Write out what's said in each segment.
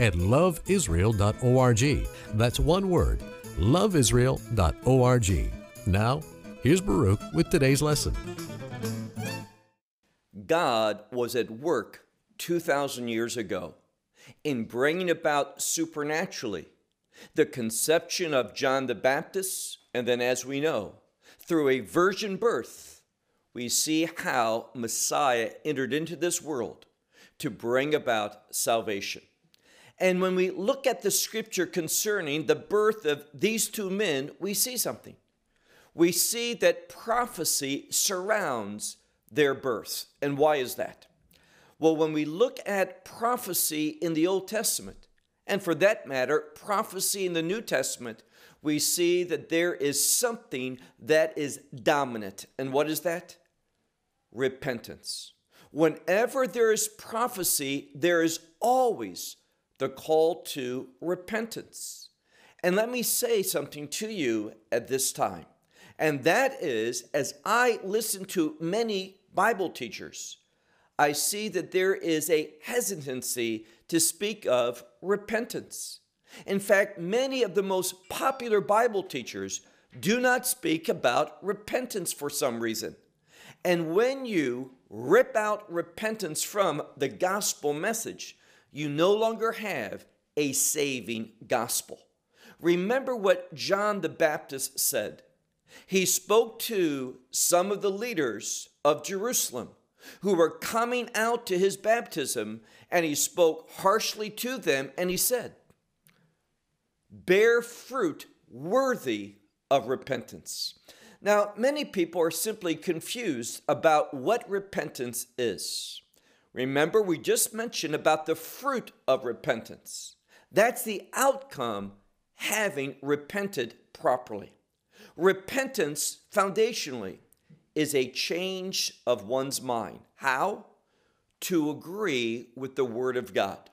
at loveisrael.org. That's one word, loveisrael.org. Now, here's Baruch with today's lesson. God was at work 2,000 years ago in bringing about supernaturally the conception of John the Baptist, and then, as we know, through a virgin birth, we see how Messiah entered into this world to bring about salvation. And when we look at the scripture concerning the birth of these two men, we see something. We see that prophecy surrounds their birth. And why is that? Well, when we look at prophecy in the Old Testament, and for that matter, prophecy in the New Testament, we see that there is something that is dominant. And what is that? Repentance. Whenever there is prophecy, there is always the call to repentance. And let me say something to you at this time. And that is, as I listen to many Bible teachers, I see that there is a hesitancy to speak of repentance. In fact, many of the most popular Bible teachers do not speak about repentance for some reason. And when you rip out repentance from the gospel message, you no longer have a saving gospel. Remember what John the Baptist said. He spoke to some of the leaders of Jerusalem who were coming out to his baptism, and he spoke harshly to them, and he said, Bear fruit worthy of repentance. Now, many people are simply confused about what repentance is. Remember, we just mentioned about the fruit of repentance. That's the outcome having repented properly. Repentance, foundationally, is a change of one's mind. How? To agree with the Word of God.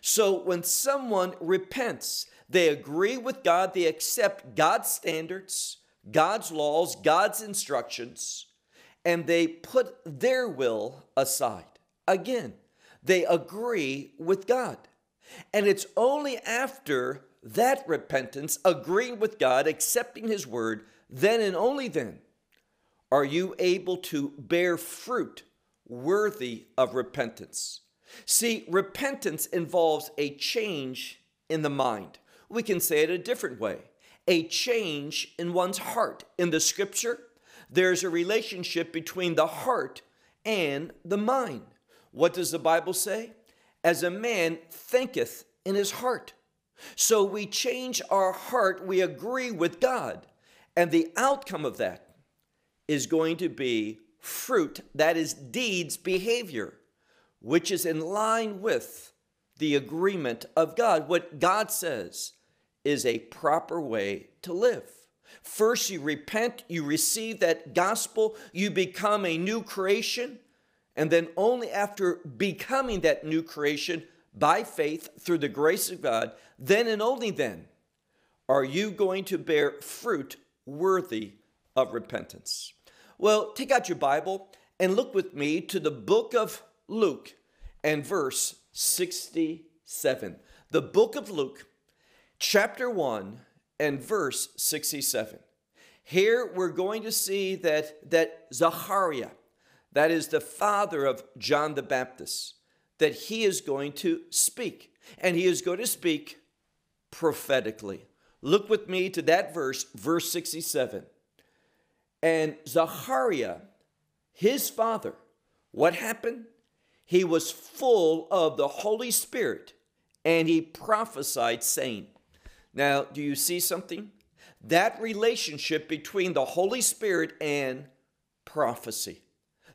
So when someone repents, they agree with God, they accept God's standards, God's laws, God's instructions, and they put their will aside. Again, they agree with God. And it's only after that repentance, agreeing with God, accepting His word, then and only then are you able to bear fruit worthy of repentance. See, repentance involves a change in the mind. We can say it a different way a change in one's heart. In the scripture, there's a relationship between the heart and the mind. What does the Bible say? As a man thinketh in his heart. So we change our heart, we agree with God, and the outcome of that is going to be fruit, that is, deeds, behavior, which is in line with the agreement of God. What God says is a proper way to live. First, you repent, you receive that gospel, you become a new creation, and then only after becoming that new creation by faith through the grace of God, then and only then are you going to bear fruit worthy of repentance. Well, take out your Bible and look with me to the book of Luke and verse 67. The book of Luke, chapter 1 and verse 67. Here we're going to see that, that Zachariah, that is the father of John the Baptist, that he is going to speak. And he is going to speak prophetically. Look with me to that verse, verse 67. And Zachariah, his father, what happened? He was full of the Holy Spirit and he prophesied, saying, Now, do you see something? That relationship between the Holy Spirit and prophecy.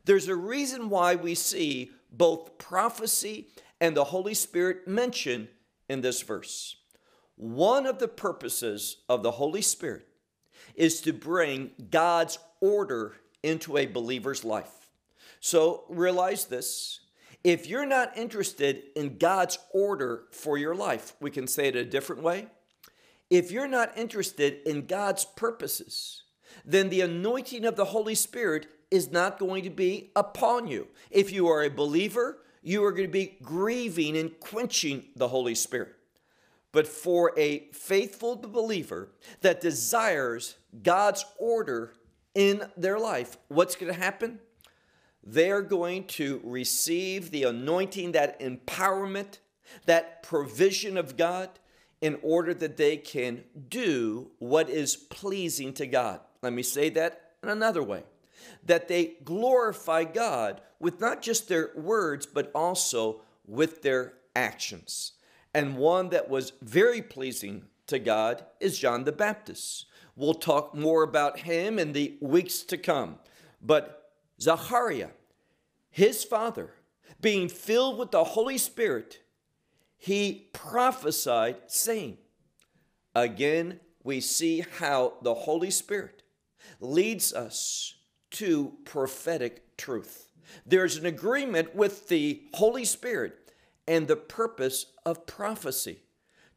There's a reason why we see both prophecy and the Holy Spirit mentioned in this verse. One of the purposes of the Holy Spirit is to bring God's order into a believer's life. So realize this. If you're not interested in God's order for your life, we can say it a different way. If you're not interested in God's purposes, then the anointing of the Holy Spirit is not going to be upon you. If you are a believer, you are going to be grieving and quenching the Holy Spirit. But for a faithful believer that desires God's order in their life, what's going to happen? They're going to receive the anointing, that empowerment, that provision of God in order that they can do what is pleasing to God. Let me say that in another way that they glorify God with not just their words, but also with their actions. And one that was very pleasing to God is John the Baptist. We'll talk more about him in the weeks to come. But Zachariah, his father, being filled with the Holy Spirit, he prophesied, saying, Again, we see how the Holy Spirit leads us to prophetic truth. There's an agreement with the Holy Spirit and the purpose of prophecy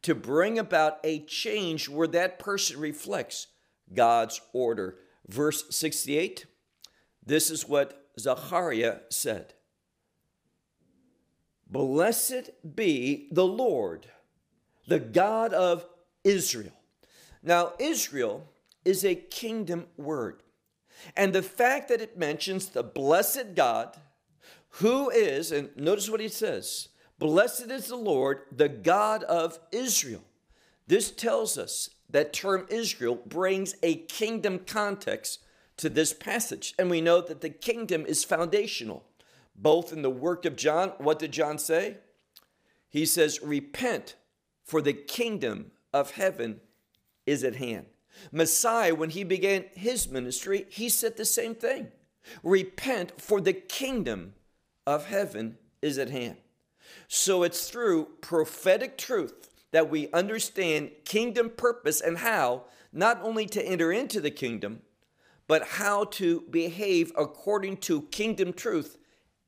to bring about a change where that person reflects God's order. Verse 68, this is what Zachariah said Blessed be the Lord, the God of Israel. Now, Israel is a kingdom word. And the fact that it mentions the blessed God, who is, and notice what he says Blessed is the Lord, the God of Israel. This tells us that term Israel brings a kingdom context to this passage. And we know that the kingdom is foundational, both in the work of John. What did John say? He says, Repent, for the kingdom of heaven is at hand. Messiah, when he began his ministry, he said the same thing Repent, for the kingdom of heaven is at hand. So it's through prophetic truth that we understand kingdom purpose and how not only to enter into the kingdom, but how to behave according to kingdom truth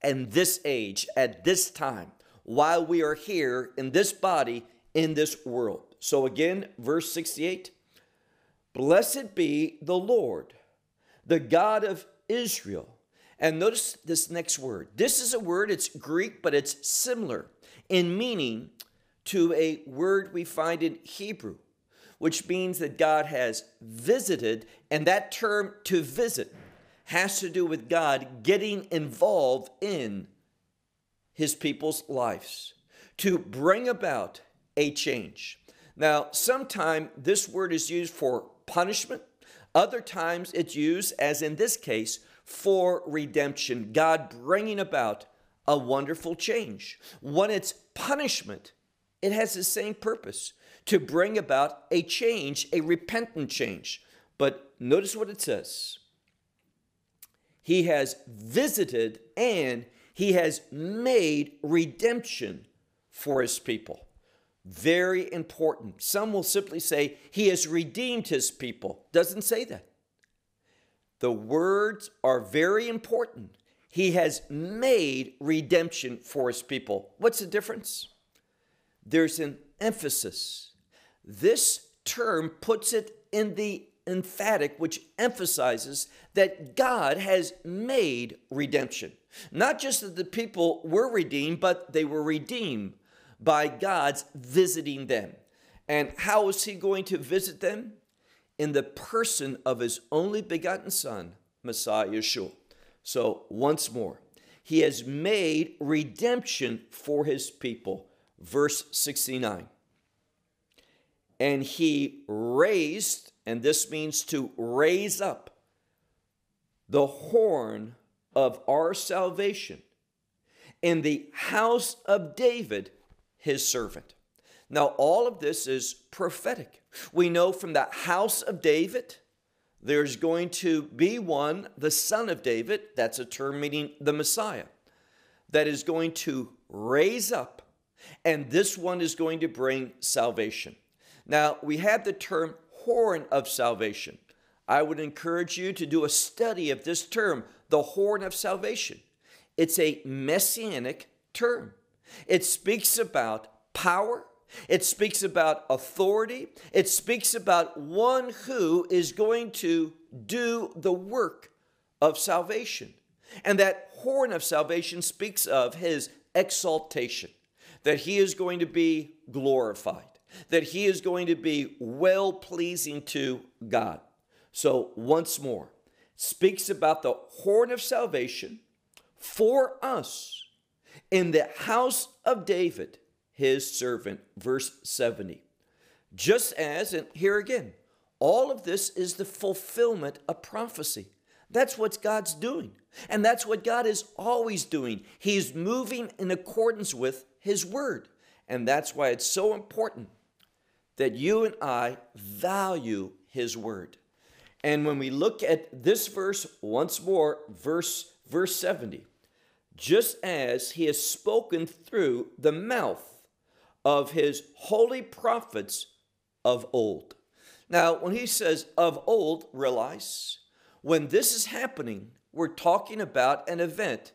in this age, at this time, while we are here in this body, in this world. So again, verse 68 Blessed be the Lord, the God of Israel. And notice this next word. This is a word, it's Greek, but it's similar in meaning to a word we find in Hebrew, which means that God has visited, and that term to visit has to do with God getting involved in his people's lives to bring about a change. Now, sometimes this word is used for punishment. Other times it's used, as in this case, for redemption, God bringing about a wonderful change. When it's punishment, it has the same purpose to bring about a change, a repentant change. But notice what it says He has visited and He has made redemption for His people. Very important. Some will simply say, He has redeemed His people. Doesn't say that. The words are very important. He has made redemption for His people. What's the difference? There's an emphasis. This term puts it in the emphatic, which emphasizes that God has made redemption. Not just that the people were redeemed, but they were redeemed by God's visiting them. And how is He going to visit them? In the person of His only begotten Son, Messiah Yeshua. So, once more, He has made redemption for His people. Verse 69. And He raised, and this means to raise up, the horn of our salvation in the house of David his servant. Now, all of this is prophetic. We know from the house of David, there's going to be one, the son of David, that's a term meaning the Messiah, that is going to raise up, and this one is going to bring salvation. Now, we have the term horn of salvation. I would encourage you to do a study of this term, the horn of salvation. It's a messianic term. It speaks about power, it speaks about authority, it speaks about one who is going to do the work of salvation. And that horn of salvation speaks of his exaltation, that he is going to be glorified, that he is going to be well pleasing to God. So, once more, speaks about the horn of salvation for us in the house of David, his servant. Verse 70. Just as, and here again, all of this is the fulfillment of prophecy. That's what God's doing. And that's what God is always doing. He's moving in accordance with His Word. And that's why it's so important that you and I value His Word. And when we look at this verse once more, verse, verse 70, just as He has spoken through the mouth of His holy prophets of old. Now, when He says of old, realize when this is happening, we're talking about an event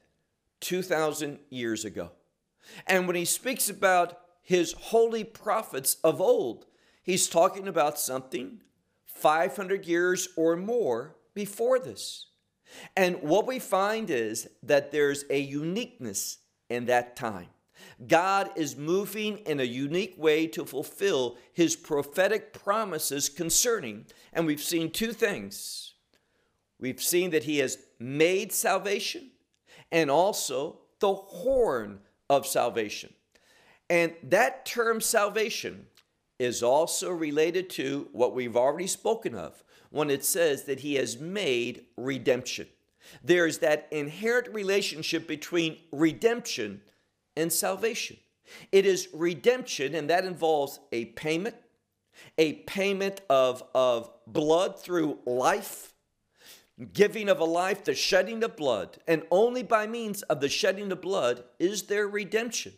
2,000 years ago. And when he speaks about his holy prophets of old, he's talking about something 500 years or more before this. And what we find is that there's a uniqueness in that time. God is moving in a unique way to fulfill his prophetic promises concerning, and we've seen two things We've seen that he has made salvation and also the horn of salvation. And that term salvation is also related to what we've already spoken of when it says that he has made redemption. There's that inherent relationship between redemption and salvation. It is redemption, and that involves a payment, a payment of, of blood through life giving of a life, the shedding of blood, and only by means of the shedding of blood is there redemption.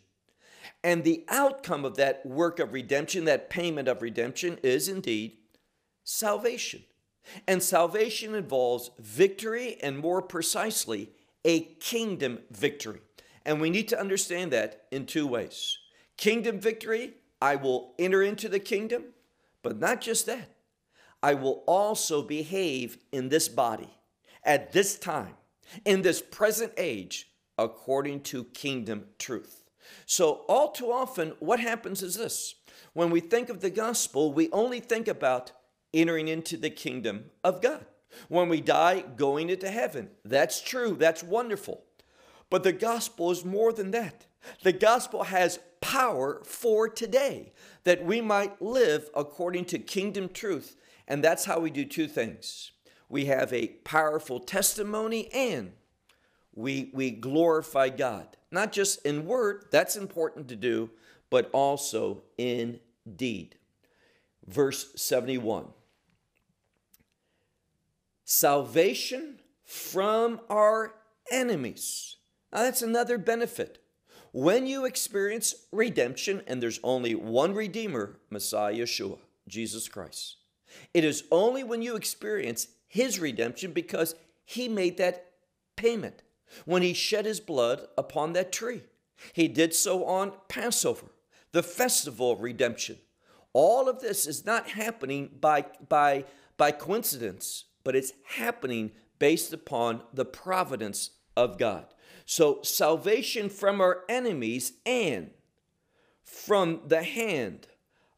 And the outcome of that work of redemption, that payment of redemption, is indeed salvation. And salvation involves victory, and more precisely, a kingdom victory. And we need to understand that in two ways. Kingdom victory, I will enter into the kingdom, but not just that. I will also behave in this body at this time, in this present age, according to kingdom truth. So, all too often, what happens is this when we think of the gospel, we only think about entering into the kingdom of God. When we die, going into heaven. That's true, that's wonderful. But the gospel is more than that. The gospel has power for today that we might live according to kingdom truth and that's how we do two things we have a powerful testimony and we, we glorify God, not just in word, that's important to do, but also in deed. Verse 71 Salvation from our enemies. Now, that's another benefit. When you experience redemption, and there's only one Redeemer, Messiah Yeshua, Jesus Christ. It is only when you experience His redemption because He made that payment when He shed His blood upon that tree. He did so on Passover, the festival of redemption. All of this is not happening by, by, by coincidence, but it's happening based upon the providence of God. So, salvation from our enemies and from the hand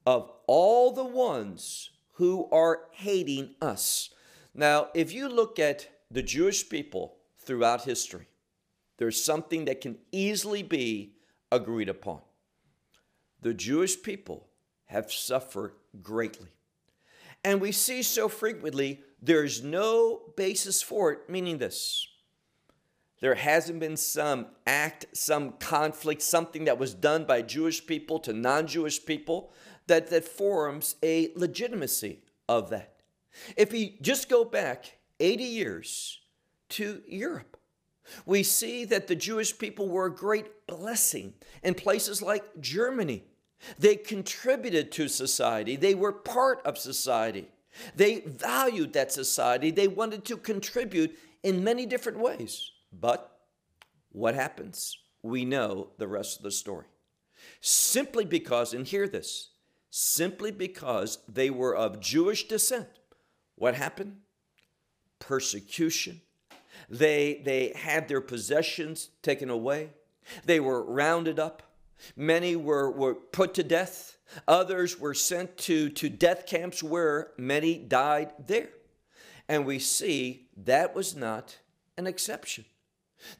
of all the ones who are hating us. Now, if you look at the Jewish people throughout history, there's something that can easily be agreed upon. The Jewish people have suffered greatly. And we see so frequently there's no basis for it, meaning this. There hasn't been some act, some conflict, something that was done by Jewish people to non Jewish people that, that forms a legitimacy of that. If we just go back 80 years to Europe, we see that the Jewish people were a great blessing in places like Germany, They contributed to society. They were part of society. They valued that society. They wanted to contribute in many different ways. But what happens? We know the rest of the story. Simply because, and hear this, simply because they were of Jewish descent, what happened? Persecution. They, they had their possessions taken away. They were rounded up. Many were, were put to death. Others were sent to, to death camps where many died there. And we see that was not an exception.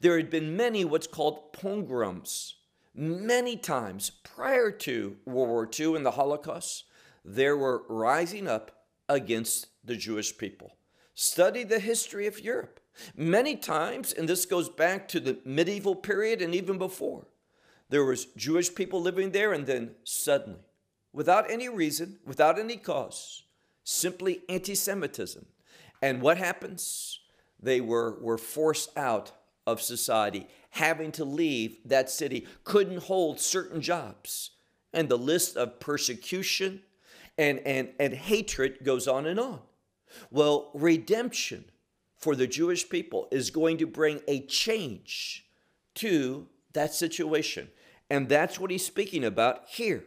There had been many what's called pogroms. Many times prior to World War II and the Holocaust, there were rising up against the Jewish people. Study the history of Europe. Many times, and this goes back to the medieval period and even before, there was Jewish people living there, and then suddenly, without any reason, without any cause, simply anti Semitism. And what happens? They were, were forced out of society, having to leave that city, couldn't hold certain jobs. And the list of persecution and, and, and hatred goes on and on. Well, redemption for the Jewish people is going to bring a change to that situation. And that's what he's speaking about here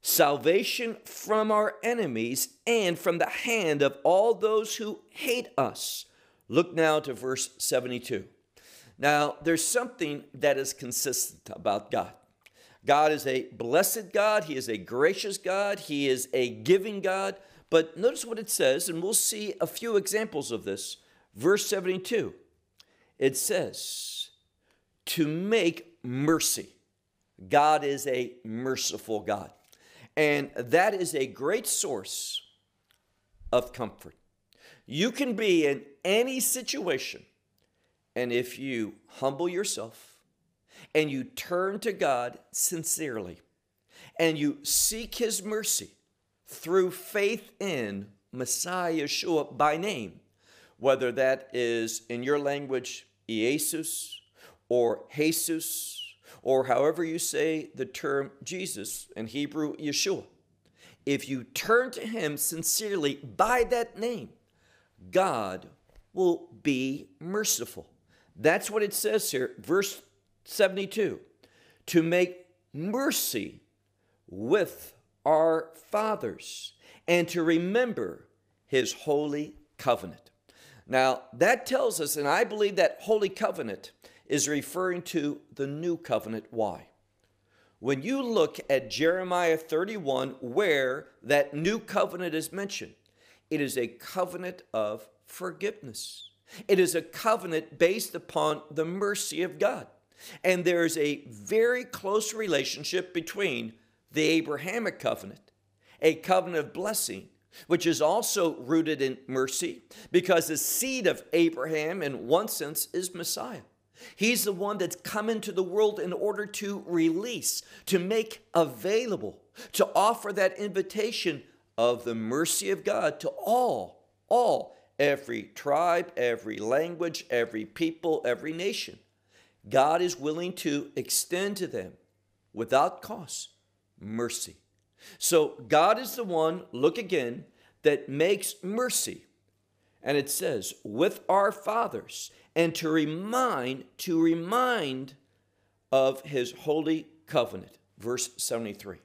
salvation from our enemies and from the hand of all those who hate us. Look now to verse 72. Now, there's something that is consistent about God. God is a blessed God, He is a gracious God, He is a giving God. But notice what it says, and we'll see a few examples of this. Verse 72 it says, to make mercy. God is a merciful God. And that is a great source of comfort. You can be in any situation, and if you humble yourself and you turn to God sincerely and you seek His mercy through faith in Messiah Yeshua by name, whether that is in your language, Jesus or Jesus or however you say the term Jesus in Hebrew, Yeshua. If you turn to him sincerely by that name, God will be merciful. That's what it says here, verse 72 to make mercy with our fathers and to remember his holy covenant. Now, that tells us, and I believe that holy covenant is referring to the new covenant. Why? When you look at Jeremiah 31, where that new covenant is mentioned, it is a covenant of forgiveness. It is a covenant based upon the mercy of God. And there is a very close relationship between the Abrahamic covenant, a covenant of blessing, which is also rooted in mercy, because the seed of Abraham, in one sense, is Messiah. He's the one that's come into the world in order to release, to make available, to offer that invitation of the mercy of God to all, all, every tribe, every language, every people, every nation. God is willing to extend to them without cost mercy. So God is the one, look again, that makes mercy. And it says, with our fathers and to remind, to remind of his holy covenant. Verse 73.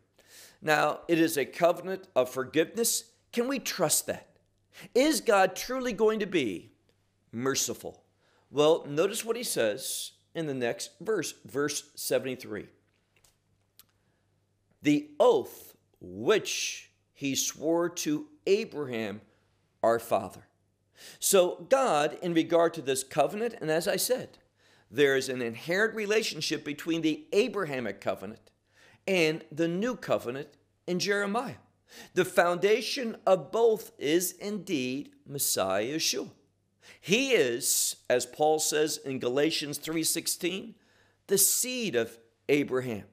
Now, it is a covenant of forgiveness. Can we trust that? Is God truly going to be merciful? Well, notice what he says in the next verse, verse 73. The oath which he swore to Abraham, our father. So, God, in regard to this covenant, and as I said, there is an inherent relationship between the Abrahamic covenant and the new covenant in Jeremiah. The foundation of both is indeed Messiah Yeshua. He is, as Paul says in Galatians 3:16, the seed of Abraham.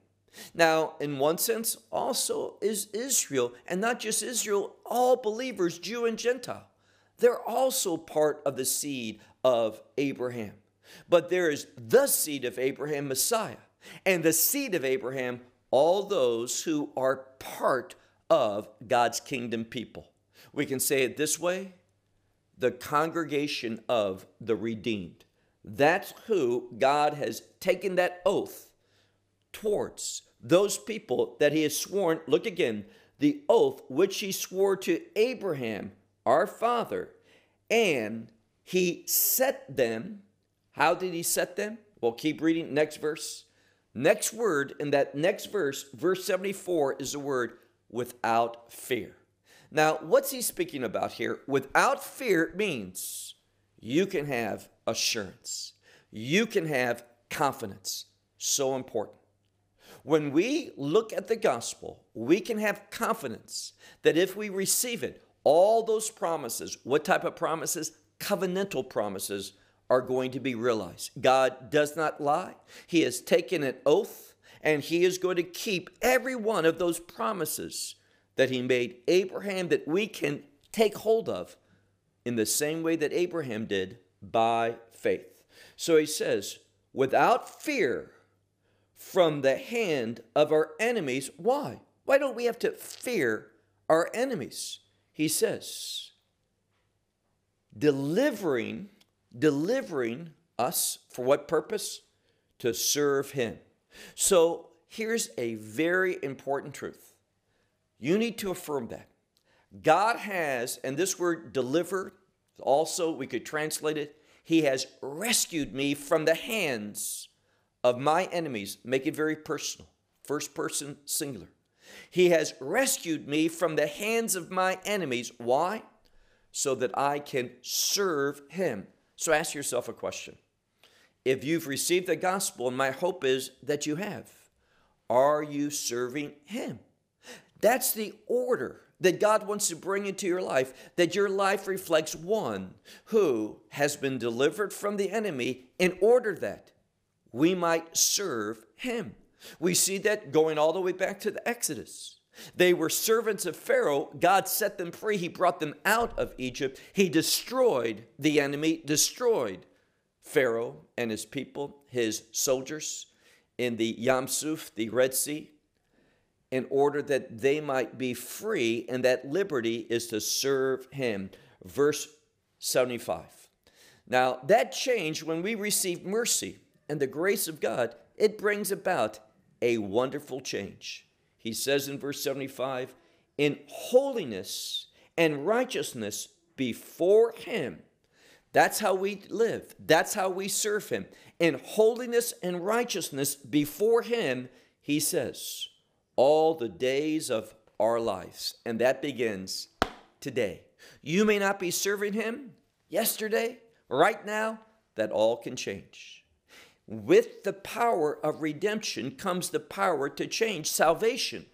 Now, in one sense, also is Israel, and not just Israel, all believers, Jew and Gentile they're also part of the seed of Abraham. But there is the seed of Abraham, Messiah. And the seed of Abraham all those who are part of God's kingdom people. We can say it this way the congregation of the redeemed. That's who God has taken that oath towards. Those people that he has sworn, look again, the oath which he swore to Abraham, our father, and he set them. How did he set them? Well, keep reading next verse. Next word in that next verse, verse 74, is the word without fear. Now, what's he speaking about here? Without fear means you can have assurance, you can have confidence. So important. When we look at the gospel, we can have confidence that if we receive it, all those promises, what type of promises? Covenantal promises are going to be realized. God does not lie. He has taken an oath and he is going to keep every one of those promises that he made Abraham that we can take hold of in the same way that Abraham did by faith. So he says, without fear from the hand of our enemies. Why? Why don't we have to fear our enemies? He says, delivering, delivering us for what purpose? To serve him. So here's a very important truth. You need to affirm that. God has, and this word deliver, also we could translate it, He has rescued me from the hands of my enemies. Make it very personal. First person singular. He has rescued me from the hands of my enemies. Why? So that I can serve Him. So ask yourself a question. If you've received the gospel, and my hope is that you have, are you serving Him? That's the order that God wants to bring into your life, that your life reflects one who has been delivered from the enemy in order that we might serve him. We see that going all the way back to the Exodus. They were servants of Pharaoh. God set them free. He brought them out of Egypt. He destroyed the enemy, destroyed Pharaoh and his people, his soldiers in the Yam Suf, the Red Sea in order that they might be free, and that liberty is to serve Him. Verse 75. Now, that change, when we receive mercy and the grace of God, it brings about a wonderful change. He says in verse 75 in holiness and righteousness before Him. That's how we live. That's how we serve Him. In holiness and righteousness before Him, He says, all the days of our lives. And that begins today. You may not be serving Him yesterday, right now, that all can change. With the power of redemption comes the power to change. Salvation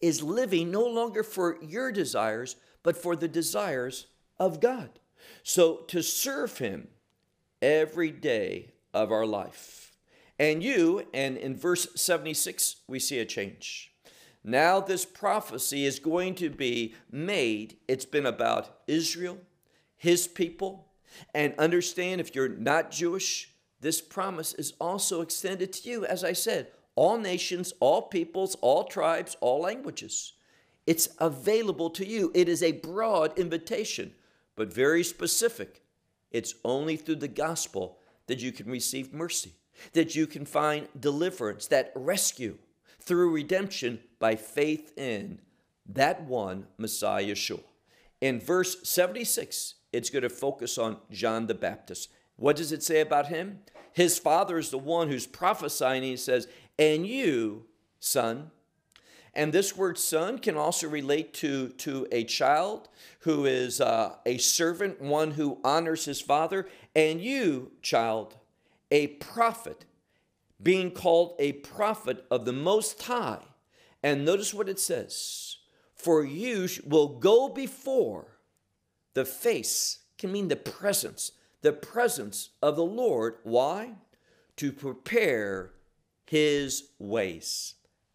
is living no longer for your desires, but for the desires of God. So to serve Him every day of our life. And you, and in verse 76, we see a change. Now, this prophecy is going to be made. It's been about Israel, his people. And understand if you're not Jewish, this promise is also extended to you. As I said, all nations, all peoples, all tribes, all languages. It's available to you. It is a broad invitation, but very specific. It's only through the gospel that you can receive mercy that you can find deliverance, that rescue through redemption by faith in that one Messiah Yeshua. In verse 76, it's going to focus on John the Baptist. What does it say about him? His father is the one who's prophesying. He says, And you, son, and this word son can also relate to, to a child who is uh, a servant, one who honors his father. And you, child, a prophet, being called a prophet of the Most High. And notice what it says For you will go before the face, can mean the presence, the presence of the Lord. Why? To prepare his ways.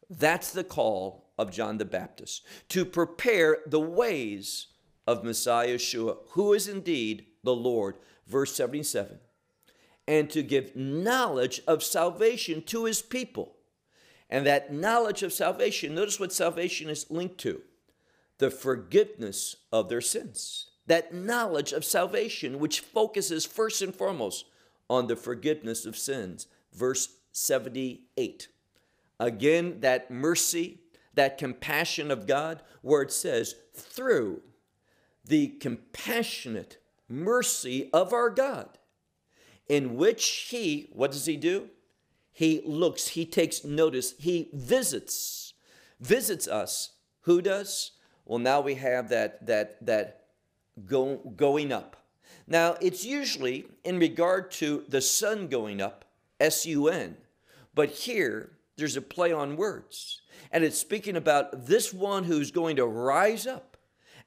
That's the call of John the Baptist, to prepare the ways of Messiah Yeshua, who is indeed the Lord. Verse 77 and to give knowledge of salvation to his people And that knowledge of salvation, notice what salvation is linked to the forgiveness of their sins. That knowledge of salvation, which focuses first and foremost on the forgiveness of sins. Verse 78. Again, that mercy, that compassion of God, where it says, through the compassionate mercy of our God, in which He, what does He do? He looks, He takes notice, He visits, visits us. Who does? Well, now we have that that that go, going up. Now it's usually in regard to the sun going up, S U N, but here there's a play on words, and it's speaking about this one who's going to rise up.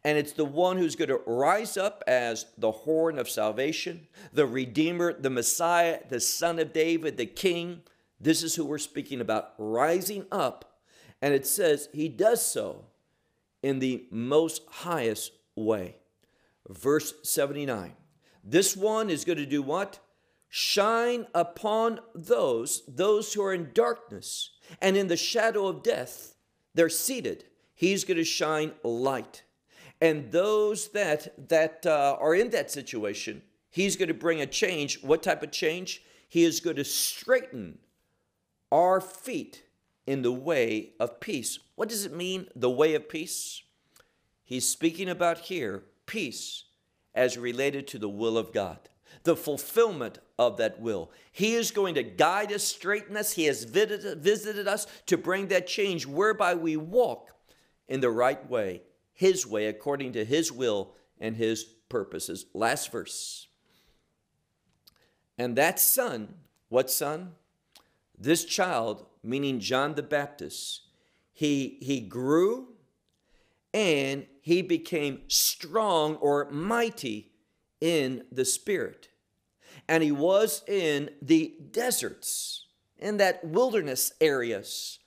And it's the one who's going to rise up as the horn of salvation, the Redeemer, the Messiah, the Son of David, the King. This is who we're speaking about, rising up. And it says he does so in the most highest way. Verse 79. This one is going to do what? Shine upon those, those who are in darkness and in the shadow of death. They're seated. He's going to shine light. And those that that uh, are in that situation, he's going to bring a change. What type of change? He is going to straighten our feet in the way of peace. What does it mean, the way of peace? He's speaking about here peace as related to the will of God, the fulfillment of that will. He is going to guide us, straighten us. He has visited, us to bring that change whereby we walk in the right way, His way, according to His will and His purposes. Last verse. And that son, what son? This child, meaning John the Baptist, he, he grew and he became strong or mighty in the spirit. And he was in the deserts, in that wilderness areas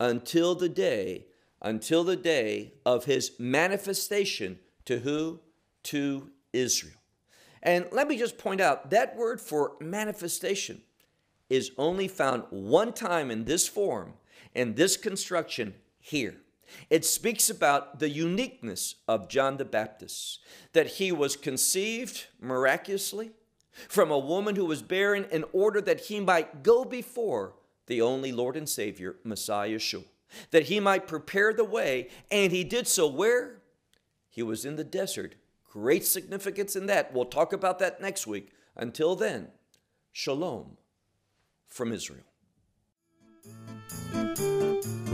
until the day, until the day of his manifestation to who? To Israel. And let me just point out that word for manifestation is only found one time in this form, in this construction here. It speaks about the uniqueness of John the Baptist, that he was conceived miraculously from a woman who was barren in order that he might go before the only Lord and Savior, Messiah Yeshua, that he might prepare the way, and he did so where? He was in the desert. Great significance in that. We'll talk about that next week. Until then, shalom from Israel.